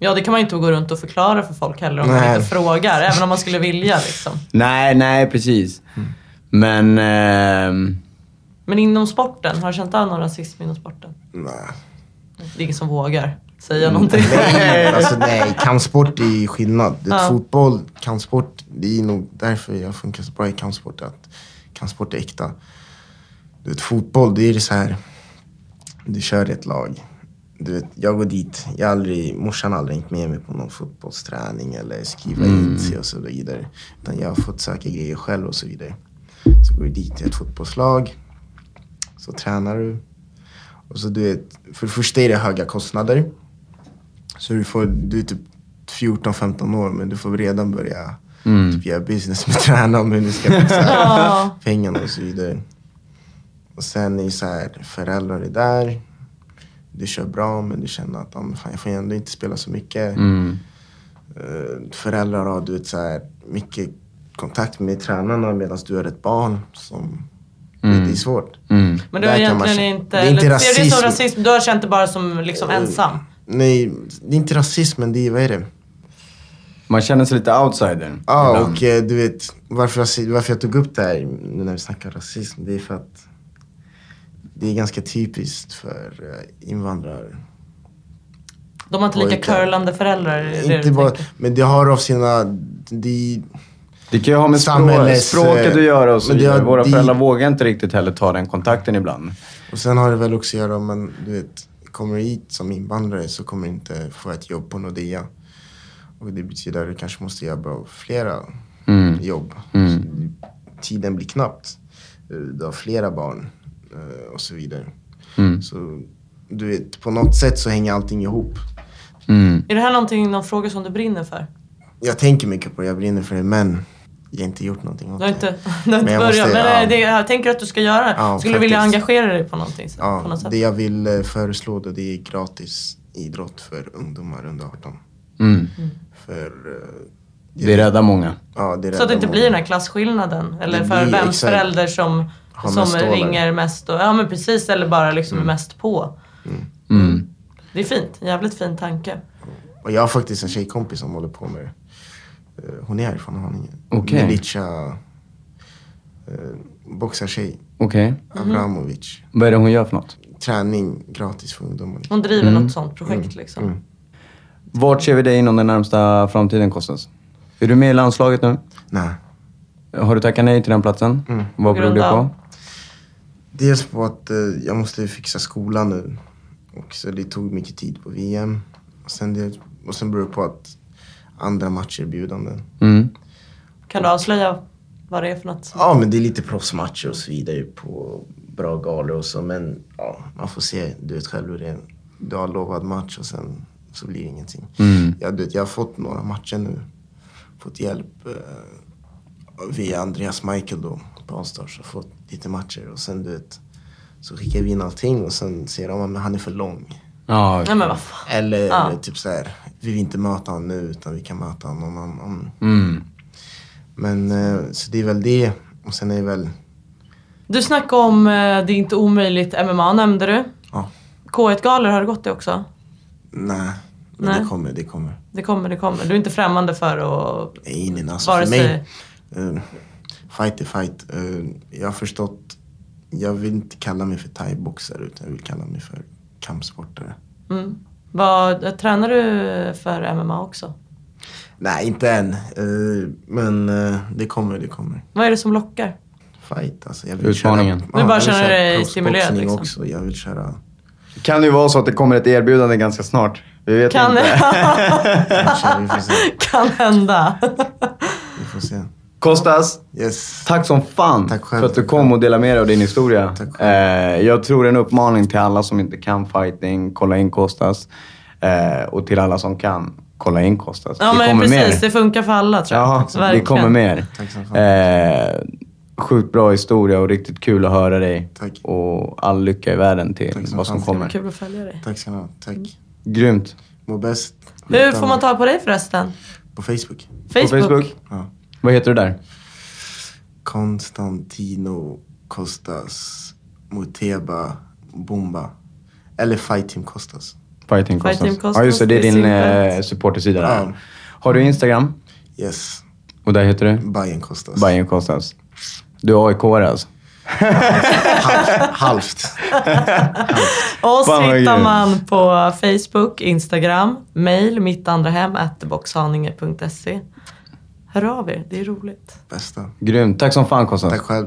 Ja, det kan man ju inte gå runt och förklara för folk heller om man Nej. inte frågar. Även om man skulle vilja liksom. Nej, nej precis. Men... ehm, Men inom sporten, har du känt av någon rasism inom sporten? Nej. Det är ingen som vågar säga någonting. Nej, alltså, nej, kampsport är skillnad. Ja. Fotboll, kampsport, det är nog därför jag funkar så bra i kampsport. Att kampsport är äkta. Du vet, fotboll, det är det så här. Du kör ett lag. Du vet, jag går dit. Jag har aldrig, morsan har aldrig hängt med mig på någon fotbollsträning eller skriva in sig och så vidare. Utan jag har fått söka grejer själv och så vidare. Så går du dit till ett fotbollslag. Så tränar du. Och så du vet, för det första är det höga kostnader. Så du, får, du är typ 14-15 år men du får redan börja typ, göra business med tränaren om hur du ska fixa pengarna och så vidare. Och sen är så här, föräldrar är där. Du kör bra men du känner att fan, jag får ändå inte spela så mycket. mm, Eh, föräldrar har du vet, så här, mycket kontakt med tränarna medan du är ett barn. Som, det är svårt. mm. Men du har man egentligen känna- inte... det är inte eller ser du det som rasism. rasism? Du har känt det bara som liksom ensam? Nej, det är inte rasism men det är, vad är det? Man känner sig lite outsider. Ja, ibland. och eh, du vet varför, varför jag tog upp det här nu när vi snackar rasism. Det är för att det är ganska typiskt för eh, invandrare. De har inte lika curlande föräldrar? Inte bara, men det har av sina... Det, Det kan ju ha med språk, Samhällets, språket att göra och så vidare. har- Våra det- föräldrar vågar inte riktigt heller ta den kontakten ibland. och sen har det väl också att göra med, du vet, kommer du hit som invandrare så kommer du inte få ett jobb på Nordea. Och det betyder att du kanske måste jobba flera Mm. jobb. Mm. Så tiden blir knappt. Du har flera barn eh, och så vidare. Mm. Så du vet, på något sätt så hänger allting ihop. Mm. Är det här någonting, någon fråga som du brinner för? Jag tänker mycket på det, jag brinner för det, men jag har inte gjort någonting åt har det. inte, du har inte börjat. måste- men ja. det, jag tänker att du ska göra det. Ja, Skulle du vilja engagera dig på någonting? så- på Ja, något sätt? det jag vill eh, föreslå då, det är gratis idrott för ungdomar under 18. Mm. För... eh, Det räddar många. ja, det Så att det inte räddar blir den många. här klasskillnaden. Eller Det för blir- vems exakt. förälder som, som ringer mest. Och, ja men precis, eller bara liksom är mest på. Mm. Det är fint. Jävligt fin tanke. Och jag har faktiskt en tjejkompis som håller på med det. Eh, Hon är härifrån Haninge. Okej. Milica... Uh, boxartjej. Okej. Abramovic. Vad är det hon gör för något? Träning gratis för ungdomar. Hon driver Mm. något sånt projekt liksom. Vart ser vi dig inom den närmsta framtiden, Kostas? Är du med i landslaget nu? Nej. Har du tackat nej till den platsen? Vad beror det på? Dels på att eh, jag måste fixa skolan nu. Och så det tog mycket tid på VM. Och sen, det, och sen beror det på att andra matcher är bjudande. Mm. Kan du avslöja vad det är för något? Ja, men det är lite proffsmatcher och så vidare på bra galor och så. Men ja, man får se. Du vet själv hur det är. Du har lovad match och sen så blir det ingenting. Mm. Jag, du vet, jag har fått några matcher nu. Fått hjälp eh, via Andreas Michael då på Allstars. Har fått lite matcher och sen du vet. Så skickar vi in allting och sen säger de att han är för lång. Ja, men vad fan. Eller Ja. typ så här, vi vill inte möta honom nu utan vi kan möta honom någon annan. Mm. Men eh, så det är väl det. Och sen är det väl, Du snackade om eh, Det är inte omöjligt MMA nämnde du. ja, K1-galor, har det gått det också? nej. Men Nej. det kommer, det kommer. Det kommer, det kommer. Du är inte främmande för att... Nej, nej, alltså Vare för sig- mig, eh, fight är fight. Eh, jag har förstått, jag vill inte kalla mig för thaiboxare utan jag vill kalla mig för kampsportare. Mm. Vad, tränar du för MMA också? Nej, inte än. Eh, men eh, det kommer, det kommer. Vad är det som lockar? Fight, alltså. Jag vill Utmaningen. Köra, Du bara känner dig stimulerad, liksom. också. Jag vill köra... Kan det ju vara så att det kommer ett erbjudande ganska snart. Vi vet Kan, inte. Kan hända. Vi får se. Kostas, Yes. tack som fan Tack själv. för att du kom och delade med dig av din historia. Eh, jag tror en uppmaning till alla som inte kan fighting, kolla in Kostas. Eh, och till alla som kan, kolla in Kostas. Ja det men kommer precis, mer. det funkar för alla tror jag. Ja, det Verkligen. kommer mer. Eh, sjukt bra historia och riktigt kul att höra dig. Tack. Och all lycka i världen till Tack vad som fan. kommer. Kul att följa dig. Tack ska ni ha. Tack. Grymt. Må bäst. Hur får man tag på dig förresten? På Facebook. Facebook? På Facebook. Ja. Vad heter du där? Konstantino Kostas Muteba Bomba. Eller Fight Team Kostas. Fighting Kostas. Fighting Kostas, Ja, just det. Det är din eh, supportersida där. Ja. Har du Instagram? Yes. Och där heter du? Bayern Kostas. Bayern Kostas. Du är aik alltså? Halvt. Oss Fan, vad hittar man på Facebook, Instagram, mail, mitt andra hem, boxhaninge.se. Hör av er, det är roligt. Bästa. Grymt. Tack som fan Kostas. Tack själv.